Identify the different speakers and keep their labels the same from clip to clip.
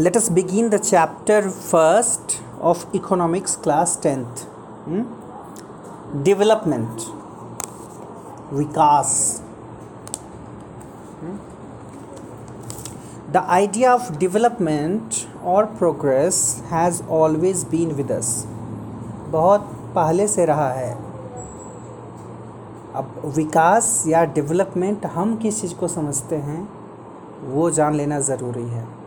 Speaker 1: Let us begin the chapter first of economics class tenth development Vikas the idea of development और progress has always been with us बहुत पहले से रहा है। अब विकास या डेवलपमेंट हम किस चीज़ को समझते हैं, वो जान लेना ज़रूरी है।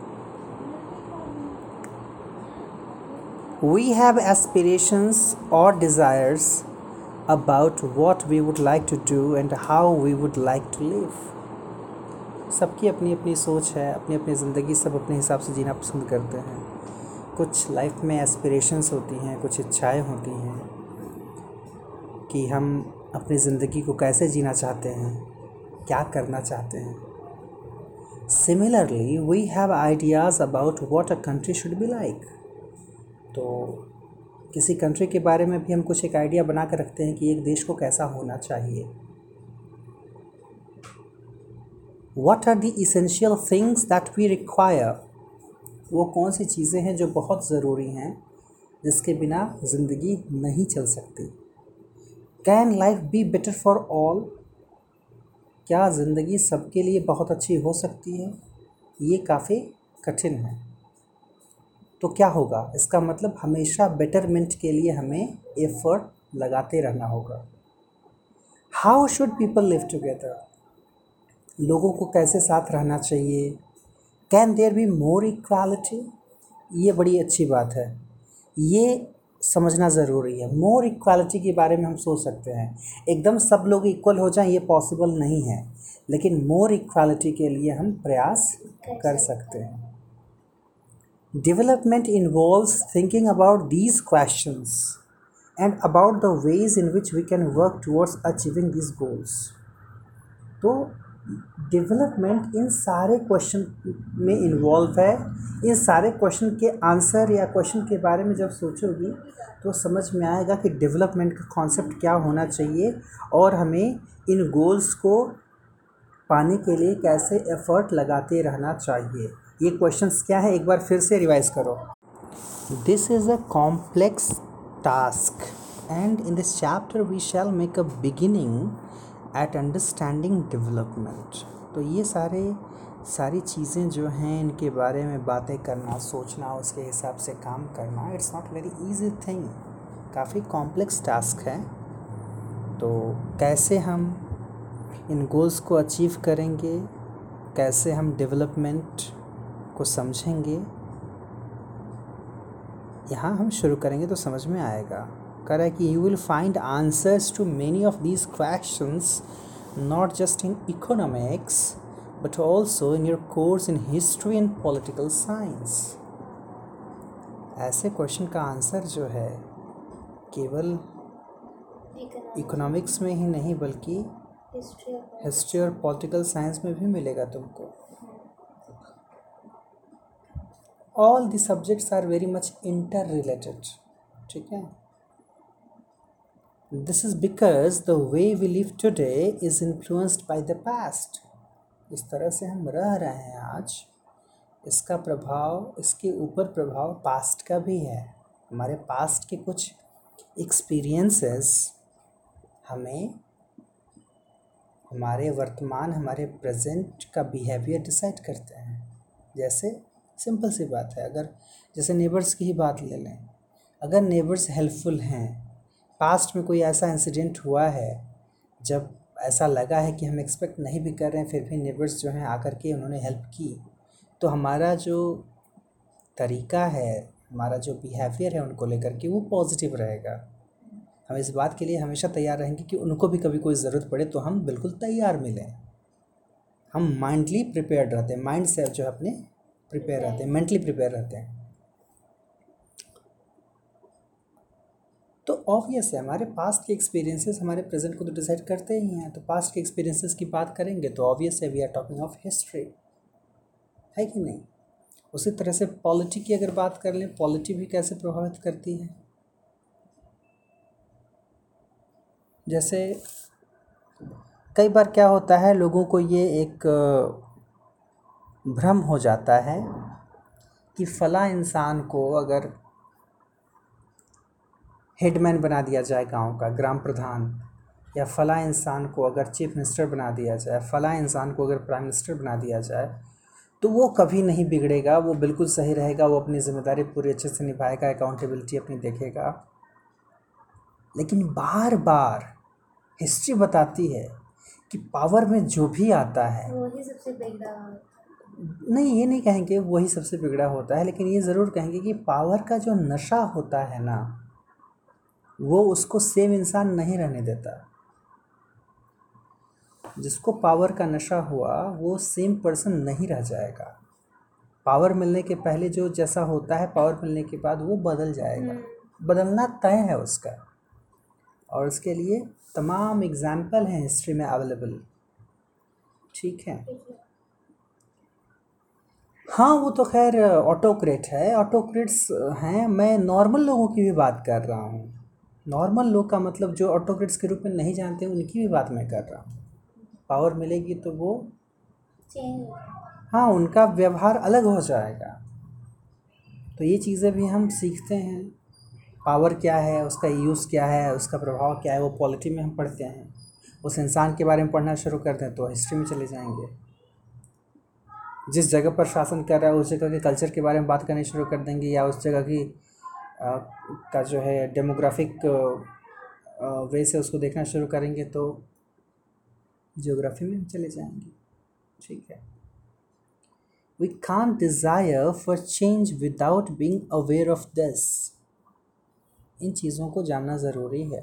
Speaker 1: We have aspirations or desires about what we would like to do and how we would like to live. सबकी अपनी अपनी सोच है अपनी अपनी ज़िंदगी सब अपने हिसाब से जीना पसंद करते हैं। कुछ लाइफ में एस्पिरेशंस होती हैं, कुछ इच्छाएँ होती हैं कि हम अपनी ज़िंदगी को कैसे जीना चाहते हैं, क्या करना चाहते हैं। Similarly we have ideas about what a country should be like तो किसी कंट्री के बारे में भी हम कुछ एक आइडिया बना कर रखते हैं कि एक देश को कैसा होना चाहिए। What are the essential things that we require वो कौन सी चीज़ें हैं जो बहुत ज़रूरी हैं, जिसके बिना ज़िंदगी नहीं चल सकती? Can life be better for all क्या ज़िंदगी सबके लिए बहुत अच्छी हो सकती है? ये काफ़ी कठिन है। तो क्या होगा? इसका मतलब हमेशा बेटरमेंट के लिए हमें एफर्ट लगाते रहना होगा। How should people live together लोगों को कैसे साथ रहना चाहिए? Can there be more equality ये बड़ी अच्छी बात है। ये समझना ज़रूरी है। मोर इक्वालिटी के बारे में हम सोच सकते हैं। एकदम सब लोग इक्वल हो जाएँ ये पॉसिबल नहीं है। लेकिन मोर इक्वालिटी के लिए हम प्रयास कर सकते हैं। Development involves thinking about these questions and about the ways in which we can work towards achieving these goals. तो डेवलपमेंट इन सारे क्वेश्चन में इन्वॉल्व है इन सारे क्वेश्चन के आंसर या क्वेश्चन के बारे में जब सोचोगी तो समझ में आएगा कि डेवलपमेंट का कॉन्सेप्ट क्या होना चाहिए और हमें इन गोल्स को पाने के लिए कैसे एफर्ट लगाते रहना चाहिए ये क्वेश्चन क्या है? एक बार फिर से रिवाइज करो। This is a complex task and in this chapter we shall make a beginning at understanding development तो ये सारे, सारी चीज़ें जो हैं, इनके बारे में बातें करना, सोचना, उसके हिसाब से काम करना it's not very easy thing काफ़ी कॉम्प्लेक्स टास्क है। तो कैसे हम इन गोल्स को अचीव करेंगे? कैसे हम डेवलपमेंट को समझेंगे। यहाँ हम शुरू करेंगे तो समझ में आएगा। कर है कि you will find answers to many of these questions not just in economics but also in your course in history and political science ऐसे क्वेश्चन का आंसर जो है केवल इकोनॉमिक्स में ही नहीं बल्कि हिस्ट्री और पॉलिटिकल साइंस में भी मिलेगा तुमको। All the subjects are very much interrelated ठीक है? This is because the way we live today is influenced by the past इस तरह से हम रह रहे हैं आज। इसका प्रभाव, इसके ऊपर प्रभाव पास्ट का भी है। हमारे पास्ट के कुछ एक्सपीरियंसेस हमें, हमारे वर्तमान, हमारे प्रेजेंट का बिहेवियर डिसाइड करते हैं। जैसे सिंपल सी बात है। अगर जैसे नेबर्स की ही बात ले लें, अगर नेबर्स हेल्पफुल हैं पास्ट में कोई ऐसा इंसिडेंट हुआ है, जब ऐसा लगा है कि हम एक्सपेक्ट नहीं भी कर रहे हैं, फिर भी नेबर्स जो हैं आकर के उन्होंने हेल्प की तो हमारा जो तरीका है, हमारा जो बिहेवियर है उनको लेकर के वो पॉजिटिव रहेगा। हम इस बात के लिए हमेशा तैयार रहेंगे कि उनको भी कभी कोई ज़रूरत पड़े तो हम बिल्कुल तैयार मिलें। हम माइंडली प्रिपेयर्ड रहते हैं माइंड से जो है अपने प्रिपेयर रहते हैं मेंटली प्रिपेयर रहते हैं। तो ऑब्वियस है, हमारे पास्ट के एक्सपीरियंसेस हमारे प्रेजेंट को तो डिसाइड करते ही हैं तो पास्ट के एक्सपीरियंसेस की बात करेंगे तो ऑब्वियस है we are talking of history है कि नहीं? उसी तरह से पॉलिटी की अगर बात कर लें पॉलिटी भी कैसे प्रभावित करती है? जैसे कई बार क्या होता है, लोगों को ये एक भ्रम हो जाता है कि फ़ला इंसान को अगर हेडमैन बना दिया जाए गाँव का, ग्राम प्रधान, या फ़ला इंसान को अगर चीफ मिनिस्टर बना दिया जाए, फ़ला इंसान को अगर प्राइम मिनिस्टर बना दिया जाए तो वो कभी नहीं बिगड़ेगा, वो बिल्कुल सही रहेगा, वो अपनी ज़िम्मेदारी पूरी अच्छे से निभाएगा अकाउंटेबिलिटी अपनी देखेगा। लेकिन बार बार हिस्ट्री बताती है कि पावर में जो भी आता है
Speaker 2: वही सबसे बिगड़ा
Speaker 1: नहीं ये नहीं कहेंगे वही सबसे बिगड़ा होता है लेकिन ये ज़रूर कहेंगे कि पावर का जो नशा होता है ना वो उसको सेम इंसान नहीं रहने देता। जिसको पावर का नशा हुआ वो सेम पर्सन नहीं रह जाएगा। पावर मिलने के पहले जो जैसा होता है पावर मिलने के बाद वो बदल जाएगा। बदलना तय है उसका। और उसके लिए तमाम एग्ज़ाम्पल हैं हिस्ट्री में अवेलेबल ठीक है। हाँ वो तो खैर ऑटोक्रेट है। ऑटोक्रेट्स हैं। मैं नॉर्मल लोगों की भी बात कर रहा हूँ। नॉर्मल लोग का मतलब जो ऑटोक्रेट्स के रूप में नहीं जानते उनकी भी बात मैं कर रहा हूँ। पावर मिलेगी तो वो हाँ उनका व्यवहार अलग हो जाएगा। तो ये चीज़ें भी हम सीखते हैं। पावर क्या है उसका यूज़ क्या है उसका प्रभाव क्या है वो पॉलिटी में हम पढ़ते हैं। उस इंसान के बारे में पढ़ना शुरू कर दें तो हिस्ट्री में चले जाएँगे। जिस जगह पर शासन कर रहा है उस जगह के कल्चर के बारे में बात करनी शुरू कर देंगे या उस जगह की आ, का जो है डेमोग्राफिक वे से उसको देखना शुरू करेंगे तो जियोग्राफी में चले जाएँगे। ठीक है। We can desire for change without being aware of this इन चीज़ों को जानना ज़रूरी है।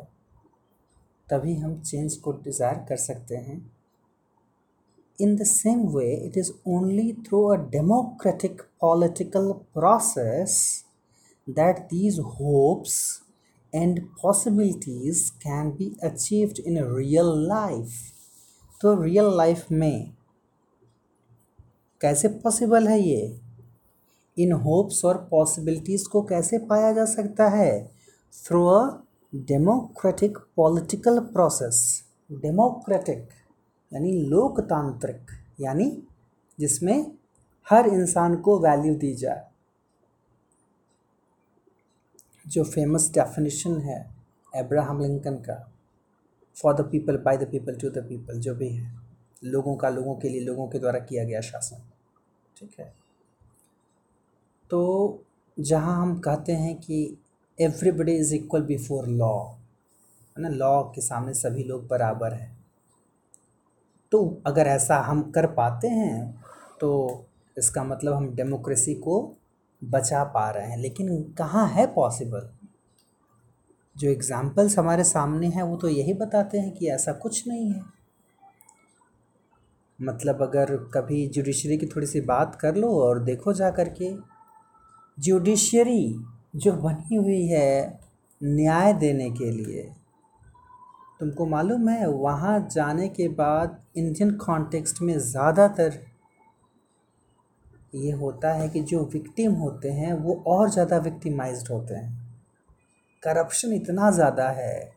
Speaker 1: तभी हम चेंज को डिज़ायर कर सकते हैं। In the same way it is only through a democratic political process that these hopes and possibilities can be achieved in real life तो रियल लाइफ में कैसे पॉसिबल है ये? इन होप्स और पॉसिबिलिटीज़ को कैसे पाया जा सकता है? Through a democratic political process democratic यानी लोकतांत्रिक, यानी जिसमें हर इंसान को वैल्यू दी जाए। जो फ़ेमस डेफिनेशन है एब्राहम लिंकन का for the people by the people to the people जो भी है, लोगों का, लोगों के लिए, लोगों के द्वारा किया गया शासन। ठीक है? तो जहाँ हम कहते हैं कि everybody is equal before law है ना? लॉ के सामने सभी लोग बराबर हैं। तो अगर ऐसा हम कर पाते हैं तो इसका मतलब हम डेमोक्रेसी को बचा पा रहे हैं। लेकिन कहाँ है पॉसिबल? जो एग्ज़ाम्पल्स हमारे सामने हैं, वो तो यही बताते हैं कि ऐसा कुछ नहीं है। मतलब अगर कभी जुडिशरी की थोड़ी सी बात कर लो और देखो जा कर के, जुडिशरी जो बनी हुई है न्याय देने के लिए तुमको मालूम है, वहाँ जाने के बाद इंडियन कॉन्टेक्स्ट में ज़्यादातर ये होता है कि जो विक्टिम होते हैं, वो और ज़्यादा विक्टिमाइज्ड होते हैं। करप्शन इतना ज़्यादा है।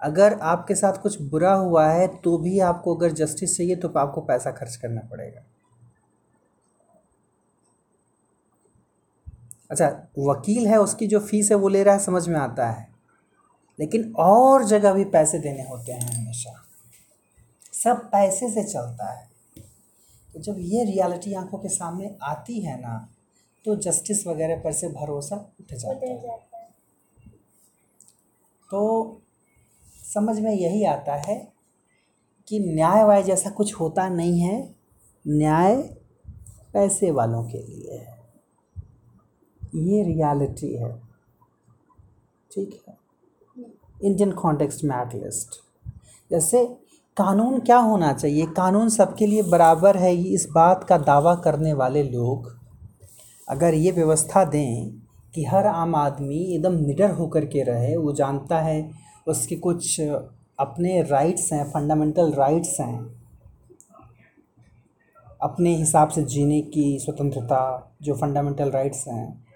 Speaker 1: अगर आपके साथ कुछ बुरा हुआ है तो भी आपको अगर जस्टिस चाहिए तो आपको पैसा खर्च करना पड़ेगा। अच्छा वकील है, उसकी जो फ़ीस है, वो ले रहा है, समझ में आता है। लेकिन और जगह भी पैसे देने होते हैं हमेशा। सब पैसे से चलता है। तो जब ये रियलिटी आँखों के सामने आती है ना तो जस्टिस वगैरह पर से भरोसा उठ जाता है। तो समझ में यही आता है कि न्याय वाय जैसा कुछ होता नहीं है न्याय पैसे वालों के लिए है। ये रियलिटी है। ठीक है। इंडियन कॉन्टेक्स्ट में एटलीस्ट जैसे, कानून क्या होना चाहिए? कानून सबके लिए बराबर है, ये इस बात का दावा करने वाले लोग। अगर ये व्यवस्था दें कि हर आम आदमी एकदम निडर होकर के रहे, वो जानता है, उसके कुछ अपने राइट्स हैं फंडामेंटल राइट्स हैं, अपने हिसाब से जीने की स्वतंत्रता, जो फंडामेंटल राइट्स हैं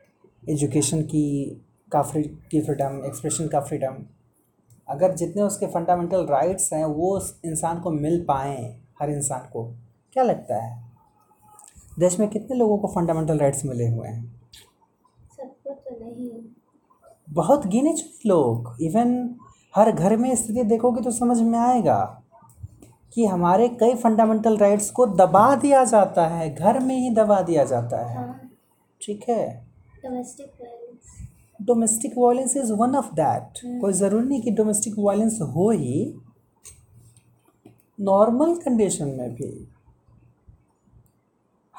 Speaker 1: एजुकेशन की का फ्री की फ्रीडम एक्सप्रेशन का फ्रीडम अगर जितने उसके फंडामेंटल राइट्स हैं वो उस इंसान को मिल पाएँ हर इंसान को। क्या लगता है? देश में कितने लोगों को फंडामेंटल राइट्स मिले हुए हैं?
Speaker 2: सबको तो नहीं।
Speaker 1: बहुत गिने चुने लोग। इवन हर घर में स्थिति देखोगे तो समझ में आएगा कि हमारे कई फंडामेंटल राइट्स को दबा दिया जाता है घर में ही दबा दिया जाता है।
Speaker 2: हाँ।
Speaker 1: ठीक है?
Speaker 2: Domestic violence
Speaker 1: domestic violence is one of that कोई ज़रूरी नहीं कि डोमेस्टिक वायलेंस हो ही। नॉर्मल कंडीशन में भी।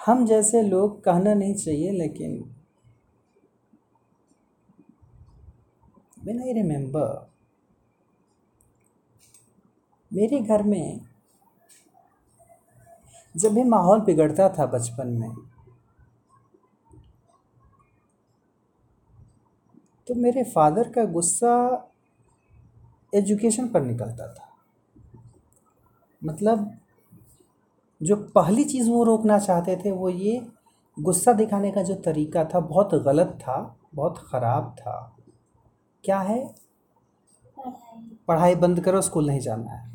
Speaker 1: हम जैसे लोग कहना नहीं चाहिए लेकिन when I remember मेरे घर में जब भी माहौल बिगड़ता था बचपन में तो मेरे फादर का गुस्सा एजुकेशन पर निकलता था। मतलब जो पहली चीज़ वो रोकना चाहते थे वो ये गुस्सा दिखाने का जो तरीका था बहुत गलत था बहुत ख़राब था। क्या है?
Speaker 2: पढ़ाई
Speaker 1: बंद करो स्कूल नहीं जाना है।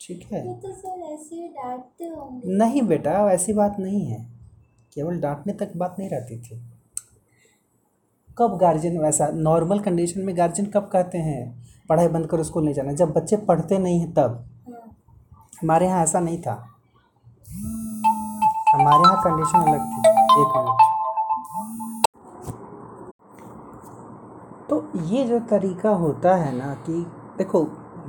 Speaker 1: ठीक है।
Speaker 2: तो सर ऐसे डांटते होंगे।
Speaker 1: नहीं बेटा ऐसी बात नहीं है। केवल डांटने तक बात नहीं रहती थी। कब गार्जियन वैसा नॉर्मल कंडीशन में गार्जियन कब कहते हैं? पढ़ाई बंद करो स्कूल नहीं जाना। जब बच्चे पढ़ते नहीं हैं तब। हमारे यहाँ ऐसा नहीं था। हमारे यहाँ कंडीशन अलग थी। एक मिनट तो ये जो तरीका होता है ना कि देखो,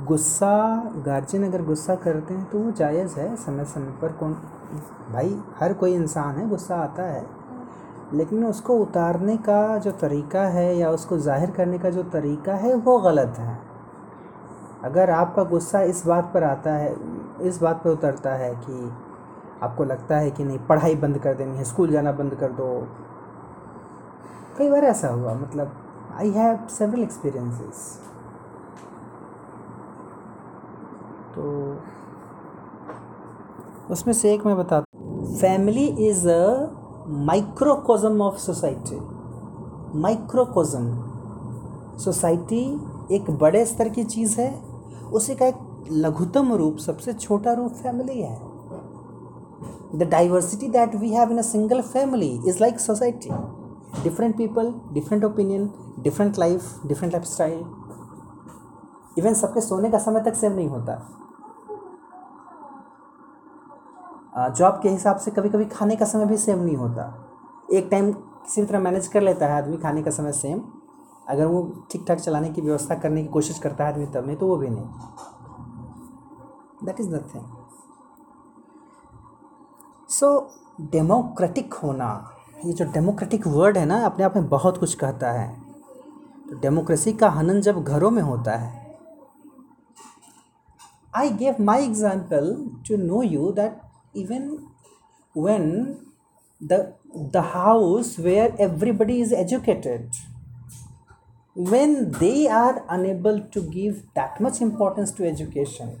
Speaker 1: गुस्सा गार्जियन अगर गुस्सा करते हैं तो वो जायज़ है। समय समय पर कौन भाई, हर कोई इंसान है, गुस्सा आता है। लेकिन उसको उतारने का जो तरीका है या उसको ज़ाहिर करने का जो तरीका है, वो गलत है। अगर आपका गुस्सा इस बात पर आता है, इस बात पर उतरता है कि आपको लगता है कि नहीं, पढ़ाई बंद कर देनी है, स्कूल जाना बंद कर दो। कई बार ऐसा हुआ मतलब आई हैव सेवरल एक्सपीरियंसेस तो उसमें से एक मैं बताता family is a microcosm of society microcosm society एक बड़े स्तर की चीज़ है। उसी का एक लघुतम रूप, सबसे छोटा रूप फैमिली है। The diversity that we have in a single family is like society different people, different opinion, different life, different lifestyle. Even सबके सोने का समय तक सेम नहीं होता। जॉब के हिसाब से कभी कभी खाने का समय भी सेम नहीं होता। एक टाइम किसी तरह मैनेज कर लेता है आदमी खाने का समय सेम अगर वो ठीक ठाक चलाने की व्यवस्था करने की कोशिश करता है आदमी तब नहीं तो वो भी नहीं। That is nothing so democratic होना, ये जो डेमोक्रेटिक वर्ड है ना, अपने आप में बहुत कुछ कहता है। तो डेमोक्रेसी का हनन जब घरों में होता है I gave my example to know you that even when the the house where everybody is educated when they are unable to give that much importance to education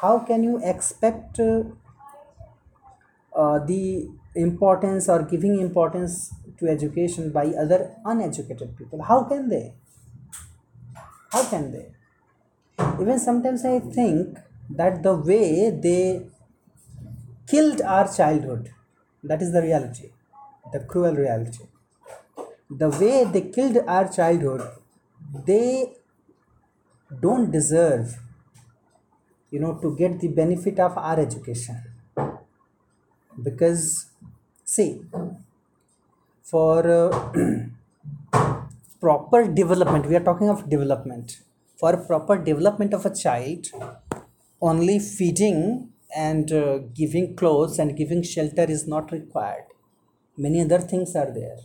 Speaker 1: how can you expect uh, uh, the importance or giving importance to education by other uneducated people? How can they? How can they? Even sometimes i think that the way they killed our childhood. That is the reality. The cruel reality. The way they killed our childhood they don't deserve you know to get the benefit of our education. Because see for uh, proper development we are talking of development. For proper development of a child only feeding and uh, giving clothes and giving shelter is not required. Many other things are there.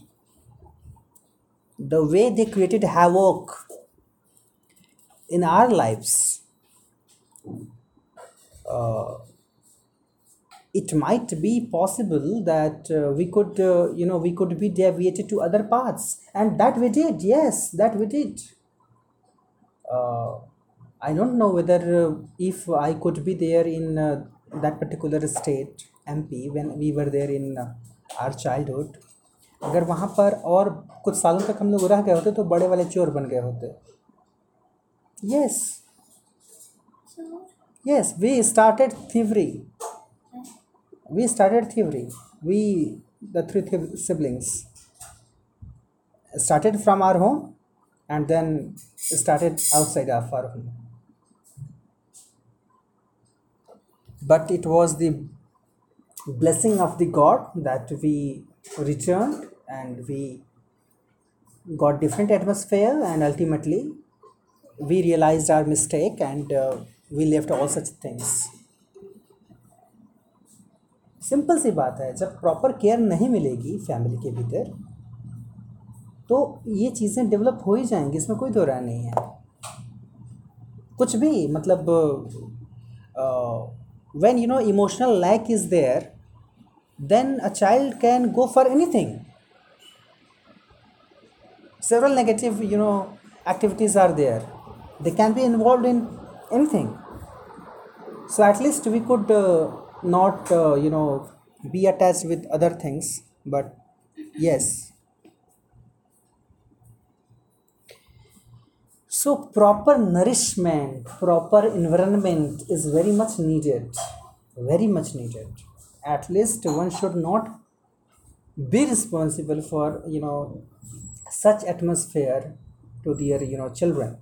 Speaker 1: The way they created havoc in our lives uh, it might be possible that uh, we could uh, you know we could be deviated to other paths. And that we did yes that we did. Uh, i don't know whether uh, if i could be there in uh, that particular state mp when we were there in uh, our childhood अगर वहाँ पर और कुछ सालों तक हम लोग रह गए होते तो बड़े वाले चोर बन गए होते yes
Speaker 2: So,
Speaker 1: yes we started thievery
Speaker 2: uh,
Speaker 1: we started theory. We, the three thi- siblings, started from our home and then started outside of our home. But it was the blessing of the God that we returned and we got different atmosphere and ultimately we realized our mistake and uh, we left all such things simple सी बात है जब proper care नहीं मिलेगी family के भीतर तो ये चीज़ें डेवलप हो ही जाएँगी इसमें कोई दो नहीं है कुछ भी मतलब when you know emotional lack is there then a child can go for anything. Several negative you know activities are there. They can be involved in anything. So at least we could uh, not uh, you know be attached with other things but yes so proper nourishment proper environment is very much needed very much needed. At least one should not be responsible for you know such atmosphere to their you know children.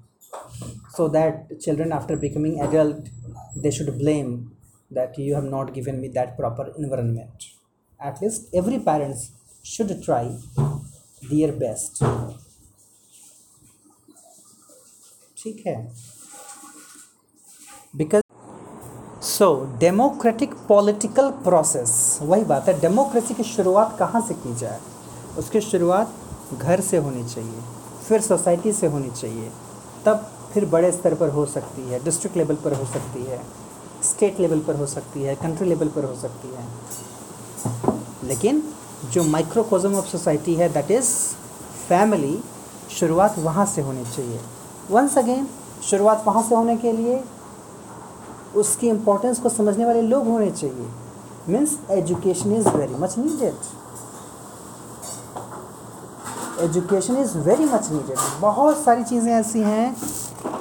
Speaker 1: So that children after becoming adult they should blame that you have not given me that proper environment. At least every parents should try their best ठीक है। Because so democratic political process वही बात है democracy की शुरुआत कहाँ से की जाए? उसकी शुरुआत घर से होनी चाहिए, फिर सोसाइटी से होनी चाहिए, तब फिर बड़े स्तर पर हो सकती है डिस्ट्रिक्ट लेवल पर हो सकती है स्टेट लेवल पर हो सकती है कंट्री लेवल पर हो सकती है। लेकिन जो माइक्रोकोजम ऑफ़ सोसाइटी है दैट इज़ फैमिली शुरुआत वहाँ से होनी चाहिए। वंस अगेन शुरुआत वहाँ से होने के लिए, उसकी इम्पोर्टेंस को समझने वाले लोग होने चाहिए। Means education is very much needed education is very much needed बहुत सारी चीज़ें ऐसी हैं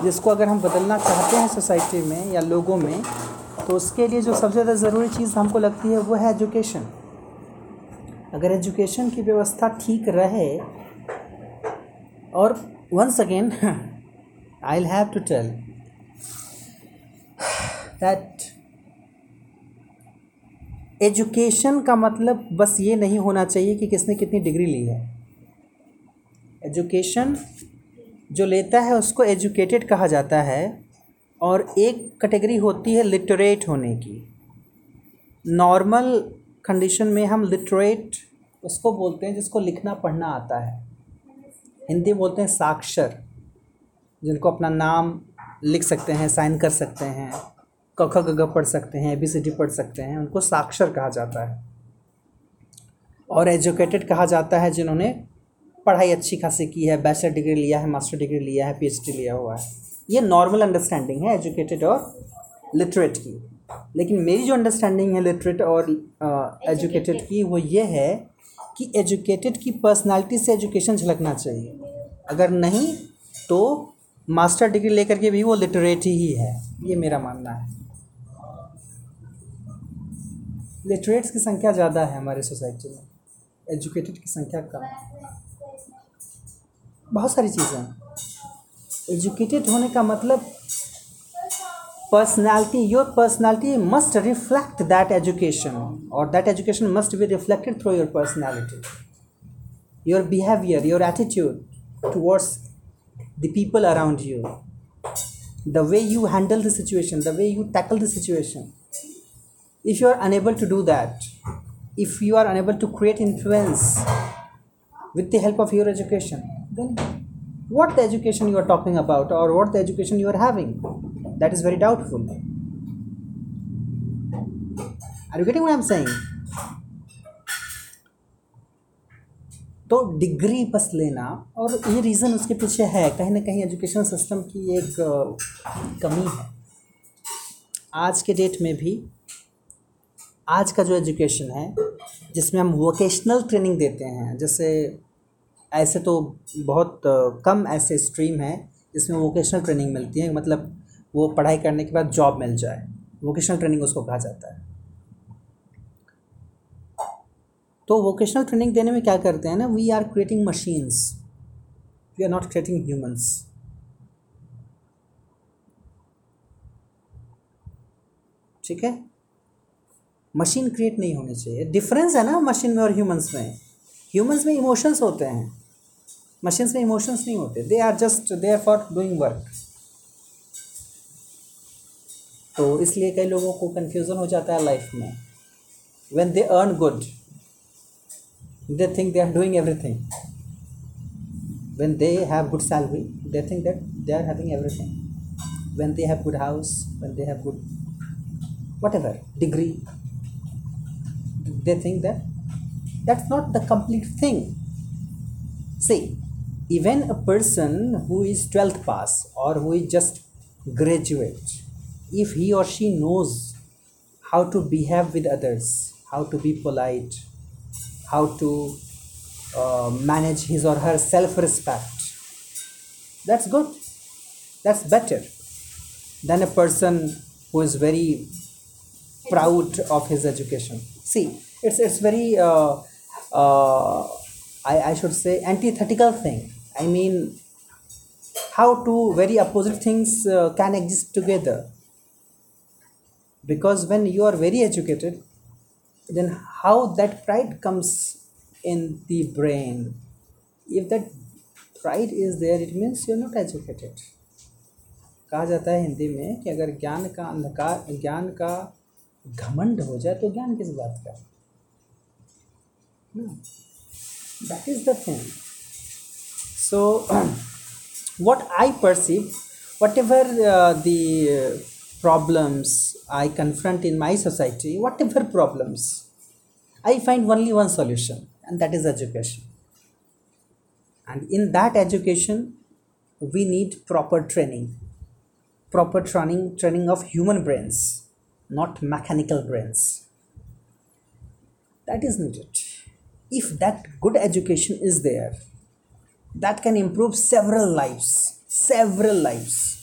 Speaker 1: जिसको अगर हम बदलना चाहते हैं सोसाइटी में या लोगों में तो उसके लिए जो सबसे ज़्यादा ज़रूरी चीज़ हमको लगती है वो है एजुकेशन अगर एजुकेशन की व्यवस्था ठीक रहे, और once again I have to tell that education का मतलब बस ये नहीं होना चाहिए कि किसने कितनी डिग्री ली है। एजुकेशन जो लेता है उसको एजुकेटेड कहा जाता है और एक कैटेगरी होती है लिटरेट होने की। नॉर्मल कंडीशन में हम लिटरेट उसको बोलते हैं जिसको लिखना पढ़ना आता है। हिंदी बोलते हैं साक्षर। जिनको अपना नाम लिख सकते हैं साइन कर सकते हैं क ख ग पढ़ सकते हैं ए बी सी डी पढ़ सकते हैं उनको साक्षर कहा जाता है। और एजुकेटेड कहा जाता है जिन्होंने पढ़ाई अच्छी खासी की है बैचलर डिग्री लिया है मास्टर डिग्री लिया है पीएचडी लिया हुआ है। ये नॉर्मल अंडरस्टैंडिंग है एजुकेटेड और लिटरेट की। लेकिन मेरी जो अंडरस्टैंडिंग है लिटरेट और एजुकेटेड की वो ये है कि एजुकेटेड की पर्सनालिटी से एजुकेशन झलकना चाहिए। अगर नहीं तो मास्टर डिग्री लेकर के भी वो लिटरेट ही है, ये मेरा मानना है। लिटरेट्स की संख्या ज़्यादा है हमारे सोसाइटी में एजुकेटेड की संख्या कम। बहुत सारी चीज़ें हैं। एजुकेटेड होने का मतलब personality your personality must reflect that education और that education must be reflected through your personality your behaviour your attitude towards the people around you. The way you handle the situation the way you tackle the situation. If you are unable to do that if you are unable to create influence with the help of your education then what the education you are talking about or what the education you are having that is very doubtful. Are you getting what i'm saying तो degree बस लेना, और ये reason उसके पीछे है। कहीं ना कहीं एजुकेशन सिस्टम की एक कमी है। आज के डेट में भी, आज का जो एजुकेशन है, जिसमें हम वोकेशनल ट्रेनिंग देते हैं, जैसे ऐसे तो बहुत कम ऐसे स्ट्रीम हैं, जिसमें वोकेशनल ट्रेनिंग मिलती है। मतलब वो पढ़ाई करने के बाद जॉब मिल जाए, वोकेशनल ट्रेनिंग उसको कहा जाता है। तो वोकेशनल ट्रेनिंग देने में क्या करते हैं ना we are creating machines we are not creating humans ठीक है? मशीन क्रिएट नहीं होनी चाहिए। डिफरेंस है ना मशीन में और ह्यूमंस में। ह्यूमंस में इमोशंस होते हैं। मशीन्स में इमोशंस नहीं होते। They are just they are for doing work तो इसलिए कई लोगों को कन्फ्यूज़न हो जाता है लाइफ में। When they earn good. They think they are doing everything. When they have good salary they think that they are having everything. When they have good house when they have good whatever degree they think that that's not the complete thing. See even a person who is 12th pass or who is just graduate if he or she knows how to behave with others how to be polite how to uh, manage his or her self respect that's good. That's better than a person who is very proud of his education. See it's it's very uh, uh, I, I should say antithetical thing. I mean how two very opposite things uh, can exist together. Because when you are very educated then how that pride comes in the brain if that pride is there it means you're not educated कहा जाता है हिंदी में कि अगर ज्ञान का अंधकार ज्ञान का घमंड हो जाए तो ज्ञान किस बात का that is the thing so what I perceive, whatever uh, the problems I confront in my society, whatever problems, I find only one solution, and that is education. And in that education, we need proper training, proper training, training of human brains, not mechanical brains. That is needed. If that good education is there, that can improve several lives several lives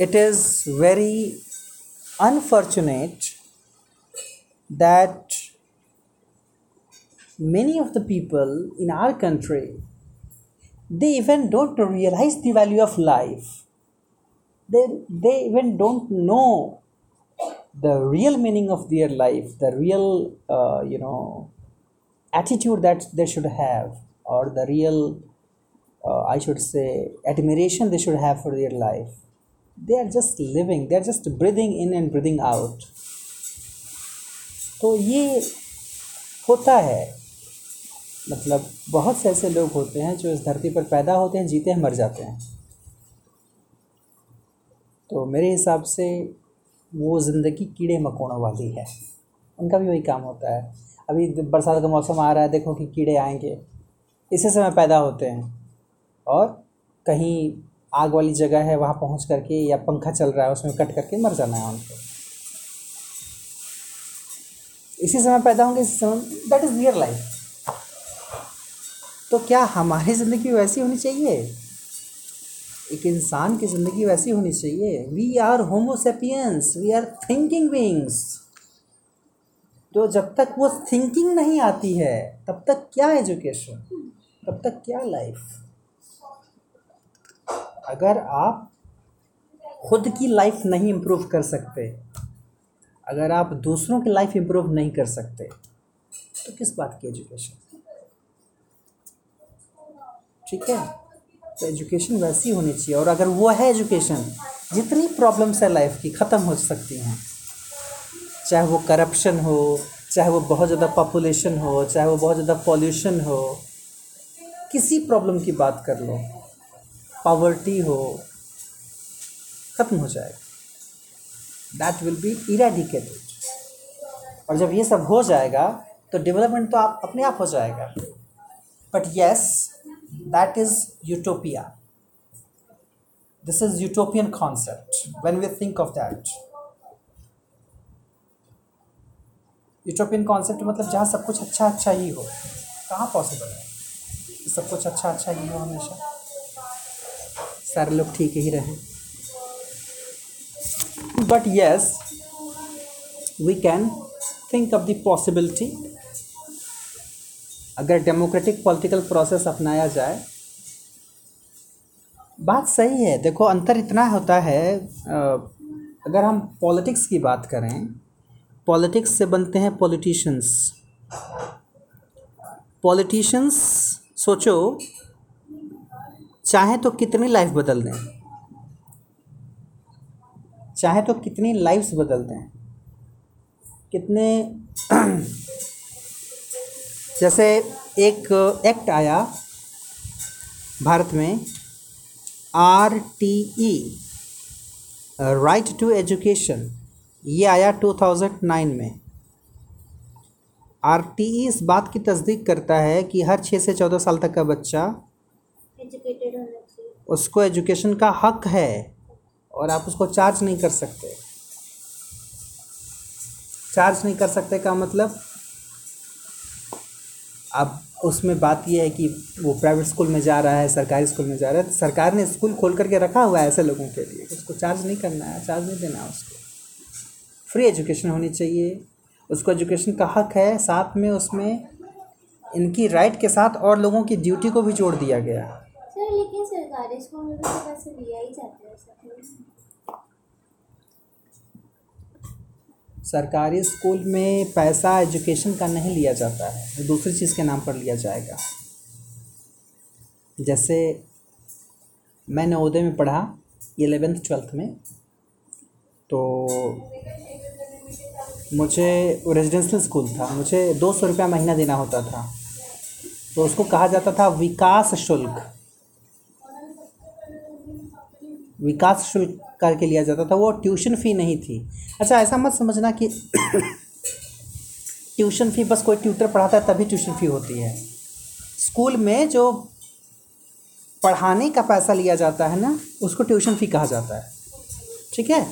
Speaker 1: it is very unfortunate that many of the people in our country they even don't realize the value of life. They they even don't know the real meaning of their life the real uh, you know attitude that they should have or the real uh, i should say admiration they should have for their life they are just living they are just breathing in and breathing out तो ये होता है। मतलब बहुत से ऐसे लोग होते हैं जो इस धरती पर पैदा होते हैं, जीते हैं, मर जाते हैं। तो मेरे हिसाब से वो ज़िंदगी कीड़े मकोड़ों वाली है। उनका भी वही काम होता है। अभी बरसात का मौसम आ रहा है, देखो कि कीड़े आएँगे। इसी समय पैदा होते हैं। और कहीं आग वाली जगह है, वहाँ पहुँच करके या पंखा चल रहा है, उसमें कट करके मर जाना है उनको इसी समय पैदा होंगे, इसी समय दैट इज़ रियल लाइफ तो क्या हमारी ज़िंदगी वैसी होनी चाहिए? एक इंसान की ज़िंदगी वैसी होनी चाहिए। We are homo sapiens we are thinking beings तो जब तक वो थिंकिंग नहीं आती है, तब तक क्या एजुकेशन तब तक क्या लाइफ अगर आप खुद की लाइफ नहीं इम्प्रूव कर सकते, अगर आप दूसरों की लाइफ इम्प्रूव नहीं कर सकते तो किस बात की एजुकेशन ठीक है? तो एजुकेशन वैसी होनी चाहिए। और अगर वो है एजुकेशन जितनी प्रॉब्लम्स है लाइफ की, ख़त्म हो सकती हैं। चाहे वो करप्शन हो, चाहे वो बहुत ज़्यादा पॉपुलेशन हो, चाहे वो बहुत ज़्यादा पॉल्यूशन हो, किसी प्रॉब्लम की बात कर लो। पावर्टी हो, ख़त्म हो जाएगा। दैट विल बी इरेडिकेटेड और जब ये सब हो जाएगा तो डेवलपमेंट तो आप अपने आप हो जाएगा। But yes that is utopia this is utopian concept when we think of that utopian concept मतलब जहाँ सब कुछ अच्छा अच्छा ही हो, कहाँ पॉसिबल है? सब कुछ अच्छा अच्छा ही हो हमेशा। सारे लोग ठीक ही रहें। But yes we can think of the possibility अगर डेमोक्रेटिक पॉलिटिकल प्रोसेस अपनाया जाए, बात सही है। देखो, अंतर इतना होता है अगर हम पॉलिटिक्स की बात करें पॉलिटिक्स से बनते हैं पॉलिटिशियंस पॉलिटिशियंस सोचो चाहे तो कितनी लाइफ बदल दें। चाहे तो कितनी लाइफ्स बदल दें। कितने जैसे एक एक्ट आया भारत में R T E right to education ये आया 2009 में। आर टी ई इस बात की तस्दीक करता है कि हर छः से चौदह साल तक का बच्चा उसको एजुकेशन का हक है और आप उसको चार्ज नहीं कर सकते। चार्ज नहीं कर सकते का मतलब अब उसमें बात यह है कि वो प्राइवेट स्कूल में जा रहा है, सरकारी स्कूल में जा रहा है तो सरकार ने स्कूल खोल करके रखा हुआ है ऐसे लोगों के लिए उसको चार्ज नहीं करना है, चार्ज नहीं देना है उसको। फ्री एजुकेशन होनी चाहिए। उसको एजुकेशन का हक है, साथ में उसमें इनकी राइट के साथ और लोगों की ड्यूटी को भी जोड़ दिया गया।
Speaker 2: सर लेकिन सरकारी स्कूल में तो पैसे लिया ही जाते हैं सब
Speaker 1: सरकारी स्कूल में पैसा एजुकेशन का नहीं लिया जाता है दूसरी चीज़ के नाम पर लिया जाएगा। जैसे मैं नवोदय में पढ़ा एलेवेंथ ट्वेल्थ में तो मुझे वो रेजिडेंशियल स्कूल था, मुझे दो सौ रुपया महीना देना होता था। तो उसको कहा जाता था विकास शुल्क। विकास शुल्क करके लिया जाता था, वो ट्यूशन फ़ी नहीं थी। अच्छा ऐसा मत समझना कि ट्यूशन फ़ी बस कोई ट्यूटर पढ़ाता है, तभी ट्यूशन फ़ी होती है। स्कूल में जो पढ़ाने का पैसा लिया जाता है ना, उसको ट्यूशन फ़ी कहा जाता है। ठीक है?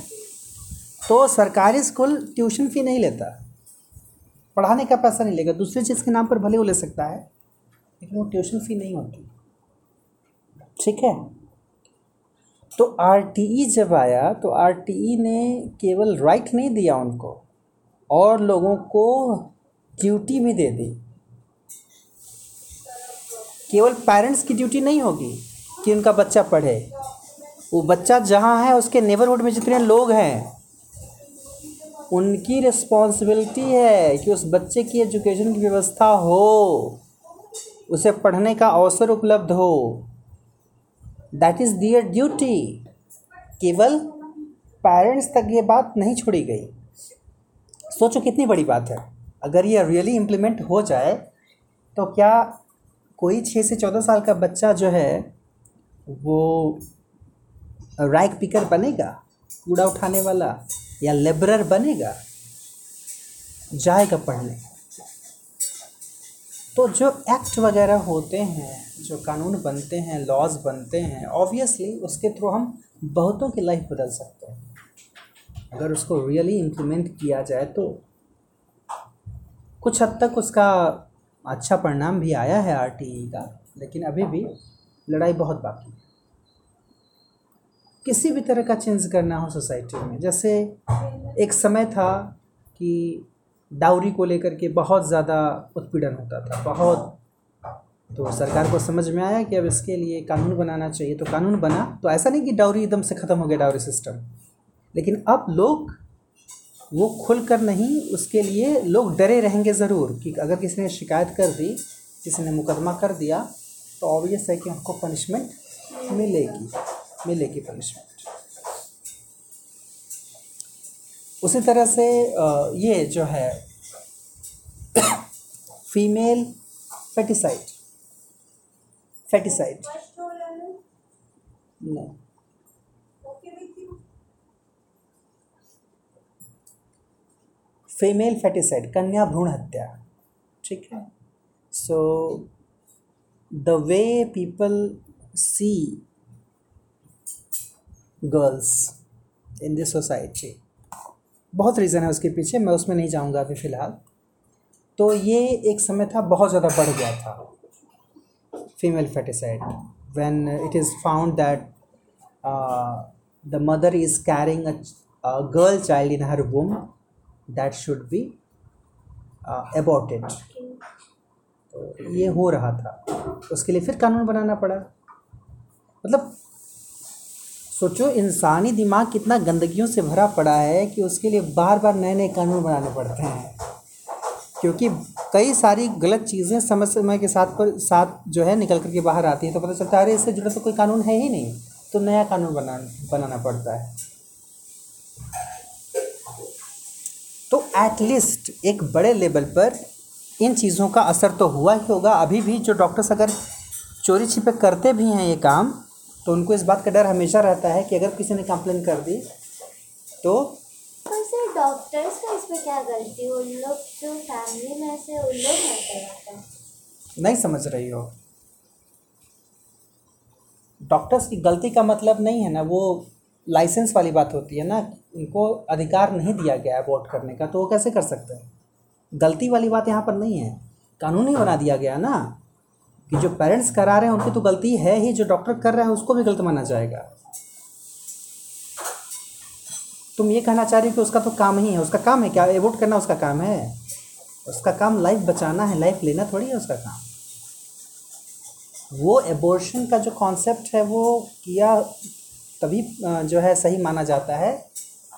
Speaker 1: तो सरकारी स्कूल ट्यूशन फ़ी नहीं लेता। पढ़ाने का पैसा नहीं लेगा। दूसरी चीज़ के नाम पर भले वो ले सकता है, लेकिन वो ट्यूशन फ़ी नहीं होती। ठीक है? तो आरटीई जब आया तो आरटीई ने केवल राइट नहीं दिया उनको, और लोगों को ड्यूटी भी दे दी। केवल पेरेंट्स की ड्यूटी नहीं होगी कि उनका बच्चा पढ़े। वो बच्चा जहाँ है, उसके नेबरहुड में जितने लोग हैं, उनकी रिस्पॉन्सिबिलिटी है कि उस बच्चे की एजुकेशन की व्यवस्था हो, उसे पढ़ने का अवसर उपलब्ध हो। दैट इज़ दियर ड्यूटी केवल पेरेंट्स तक ये बात नहीं छोड़ी गई। सोचो कितनी बड़ी बात है। अगर ये रियली इम्प्लीमेंट हो जाए तो क्या कोई छः से चौदह साल का बच्चा जो है, वो रैक पिकर बनेगा? कूड़ा उठाने वाला या लेबरर बनेगा? जाएगा पढ़ने। तो जो एक्ट वगैरह होते हैं, जो कानून बनते हैं, लॉज बनते हैं ऑब्वियसली उसके थ्रू हम बहुतों की लाइफ बदल सकते हैं। अगर उसको रियली इम्प्लीमेंट किया जाए तो कुछ हद तक उसका अच्छा परिणाम भी आया है आर का, लेकिन अभी भी लड़ाई बहुत बाकी है। किसी भी तरह का चेंज करना हो सोसाइटी में, जैसे एक समय था कि डाउरी को लेकर के बहुत ज़्यादा उत्पीड़न होता था, बहुत। तो सरकार को समझ में आया कि अब इसके लिए कानून बनाना चाहिए तो कानून बना। तो ऐसा नहीं कि डाउरी एकदम से ख़त्म हो गया डाउरी सिस्टम। लेकिन अब लोग वो खुल कर नहीं, उसके लिए लोग डरे रहेंगे ज़रूर कि अगर किसी ने शिकायत कर दी, किसी ने मुकदमा कर दिया तो ऑब्वियस है कि उनको पनिशमेंट मिलेगी मिलेगी पनिशमेंट उसी तरह से ये जो है फीमेल फेटिसाइड फेटिसाइड नहीं. फीमेल फेटिसाइड कन्या भ्रूण हत्या. ठीक है? So the way people see girls in this society बहुत रीज़न है उसके पीछे, मैं उसमें नहीं जाऊँगा अभी फ़िलहाल। तो ये एक समय था, बहुत ज़्यादा बढ़ गया था female foeticide when it is found that the mother is carrying a girl child in her womb that should be aborted
Speaker 2: okay
Speaker 1: तो ये हो रहा था। उसके लिए फिर कानून बनाना पड़ा। मतलब सोचो, इंसानी दिमाग कितना गंदगियों से भरा पड़ा है कि उसके लिए बार बार नए नए कानून बनाने पड़ते हैं। क्योंकि कई सारी गलत चीज़ें समय समय के साथ पर, साथ जो है निकल करके बाहर आती हैं तो पता चलता है, अरे, इससे जुड़ा तो कोई कानून है ही नहीं तो नया कानून बना, बनाना पड़ता है। तो एटलीस्ट एक बड़े लेवल पर इन चीज़ों का असर तो हुआ ही होगा। अभी भी जो डॉक्टर्स अगर चोरी छिपे करते भी हैं ये काम तो उनको इस बात का डर हमेशा रहता है कि अगर किसी ने कंप्लेन कर दी तो
Speaker 2: सर डॉक्टर्स का इसमें क्या गलती उन लोग जो फैमिली में से उन लोग नहीं
Speaker 1: समझ रही हो। डॉक्टर्स की गलती का मतलब नहीं है ना वो लाइसेंस वाली बात होती है ना उनको अधिकार नहीं दिया गया है वोट करने का तो वो कैसे कर सकते हैं? गलती वाली बात यहाँ पर नहीं है। कानूनी बना दिया गया ना। कि जो पेरेंट्स करा रहे हैं, उनकी तो गलती है ही, जो डॉक्टर कर रहा है, उसको भी गलत माना जाएगा। तुम ये कहना चाह रही हो कि उसका तो काम ही है, उसका काम है क्या? एवोट करना उसका काम है? उसका काम लाइफ बचाना है लाइफ लेना थोड़ी है उसका काम। वो एबोर्शन का जो कॉन्सेप्ट है, वो किया तभी जो है सही माना जाता है,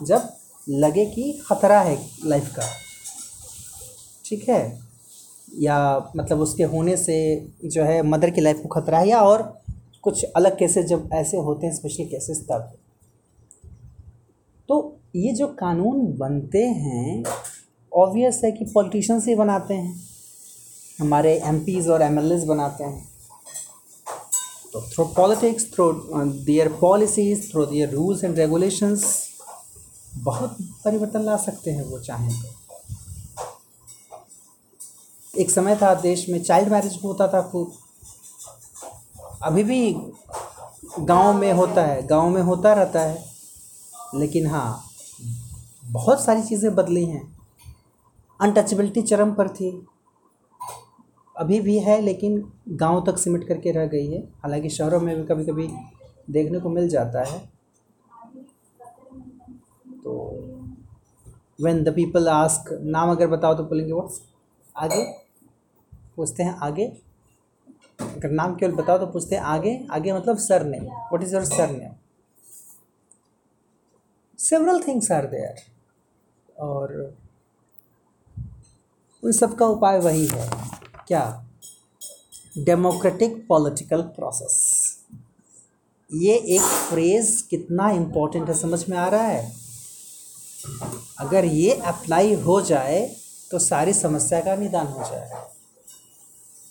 Speaker 1: जब लगे कि ख़तरा है लाइफ का। ठीक है? या मतलब उसके होने से जो है मदर की लाइफ को खतरा है या और कुछ अलग केसेस जब ऐसे होते हैं स्पेशल केसेस तब। तो ये जो कानून बनते हैं ऑब्वियस है कि पॉलिटिशियंस ही बनाते हैं। हमारे एम और एमएलएस बनाते हैं। तो through politics through their policies through their rules and regulations बहुत परिवर्तन ला सकते हैं वो चाहें तो। एक समय था देश में चाइल्ड मैरिज होता था खूब। अभी भी गाँव में होता है, गाँव में होता रहता है, लेकिन हाँ बहुत सारी चीज़ें बदली हैं। अनटचेबिलिटी चरम पर थी। अभी भी है, लेकिन गाँव तक सिमट करके रह गई है। हालाँकि शहरों में भी कभी कभी देखने को मिल जाता है। तो वेन द पीपल आस्क नाम अगर बताओ तो बोलेंगे व्हाट्स आगे? पूछते हैं आगे। अगर नाम केवल बताओ तो पूछते हैं आगे। आगे मतलब surname. What is your surname several things are there और उन सब का उपाय वही है। क्या? डेमोक्रेटिक पॉलिटिकल प्रोसेस ये एक फ्रेज कितना इम्पोर्टेंट है, समझ में आ रहा है? अगर ये अप्लाई हो जाए तो सारी समस्या का निदान हो जाए।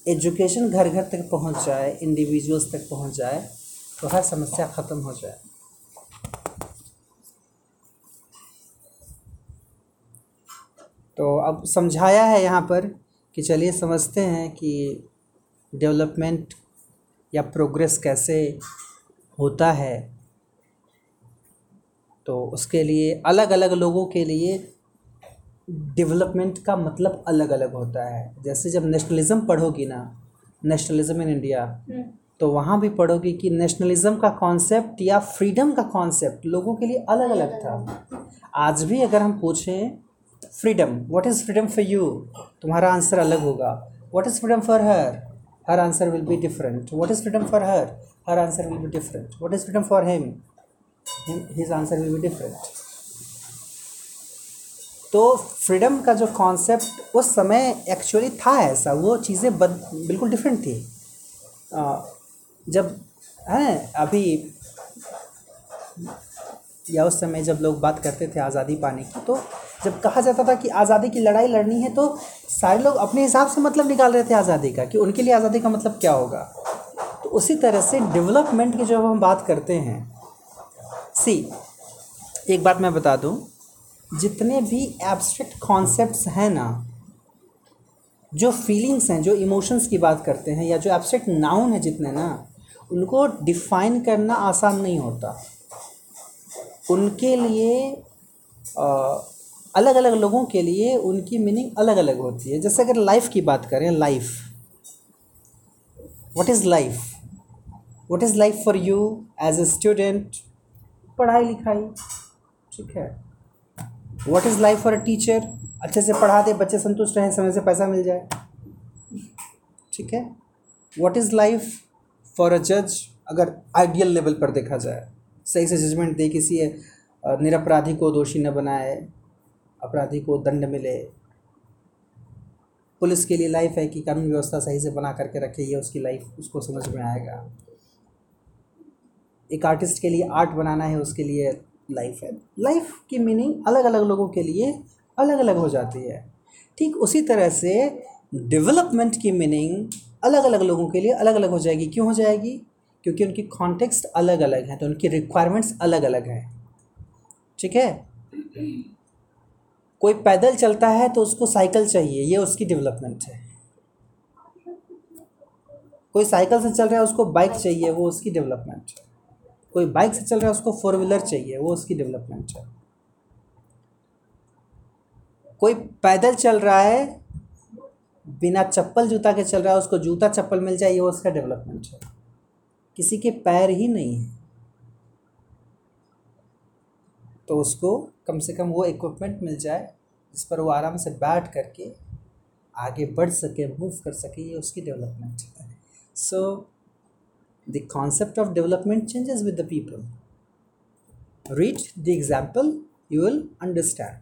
Speaker 1: एजुकेशन घर घर तक पहुँच जाए इंडिविजुअल्स तक पहुँच जाए तो हर समस्या ख़त्म हो जाए। तो अब समझाया है यहाँ पर कि चलिए समझते हैं कि डेवलपमेंट या प्रोग्रेस कैसे होता है। तो उसके लिए अलग अलग लोगों के लिए डेवलपमेंट का मतलब अलग अलग होता है। जैसे जब नेशनलिज्म पढ़ोगी ना नेशनलिज्म इन इंडिया तो वहाँ भी पढ़ोगी कि नेशनलिज्म का कॉन्सेप्ट या फ्रीडम का कॉन्सेप्ट लोगों के लिए अलग अलग था। आज भी अगर हम पूछें freedom what is freedom for you तुम्हारा आंसर अलग होगा। What is freedom for her her answer will be different what is freedom for her her answer will be different what is freedom for him his answer will be different तो freedom का जो concept उस समय actually था ऐसा। वो चीज़ें बद, बिल्कुल डिफरेंट थी। जब, हैं, अभी, या उस समय जब लोग बात करते थे आज़ादी पाने की तो जब कहा जाता था कि आज़ादी की लड़ाई लड़नी है तो सारे लोग अपने हिसाब से मतलब निकाल रहे थे आज़ादी का, कि उनके लिए आज़ादी का मतलब क्या होगा। तो उसी तरह से डेवलपमेंट की जब हम बात करते हैं सी एक बात मैं बता दूँ जितने भी एब्स्ट्रैक्ट कॉन्सेप्ट्स हैं ना जो फीलिंग्स हैं जो इमोशंस की बात करते हैं या जो एब्स्ट्रैक्ट नाउन है जितने ना उनको डिफाइन करना आसान नहीं होता। उनके लिए आ, अलग अलग लोगों के लिए उनकी मीनिंग अलग अलग होती है। जैसे अगर लाइफ की बात करें life what is life what is life for you as a student पढ़ाई लिखाई ठीक है। What is life for a teacher अच्छे से पढ़ा दे, बच्चे संतुष्ट रहें, समय से पैसा मिल जाए। ठीक है? What is life for a जज अगर आइडियल लेवल पर देखा जाए, सही से जजमेंट दे किसी निरपराधी को दोषी न बनाए, अपराधी को दंड मिले। पुलिस के लिए लाइफ है कि कानून व्यवस्था सही से बना करके रखे, ये उसकी लाइफ उसको समझ में आएगा। एक आर्टिस्ट के लिए आर्ट बनाना है, उसके लिए लाइफ है। लाइफ की मीनिंग अलग अलग लोगों के लिए अलग अलग हो जाती है। ठीक उसी तरह से डेवलपमेंट की मीनिंग अलग अलग लोगों के लिए अलग अलग हो जाएगी। क्यों हो जाएगी? क्योंकि उनकी कॉन्टेक्स्ट अलग अलग हैं तो उनकी रिक्वायरमेंट्स अलग अलग हैं। ठीक है? कोई पैदल चलता है तो उसको साइकिल चाहिए, ये उसकी डेवलपमेंट है। कोई साइकिल से चल रहा है, उसको बाइक चाहिए, वो उसकी डेवलपमेंट है। कोई बाइक से चल रहा है, उसको फोर व्हीलर चाहिए, वो उसकी डेवलपमेंट है। कोई पैदल चल रहा है, बिना चप्पल जूता के चल रहा है, उसको जूता चप्पल मिल जाए, ये उसका डेवलपमेंट है। किसी के पैर ही नहीं है। तो उसको कम से कम वो इक्विपमेंट मिल जाए, जिस पर वो आराम से बैठ करके आगे बढ़ सके मूव कर सके, ये उसकी डेवलपमेंट है। सो the concept of development changes with the people. Read the example, you will understand.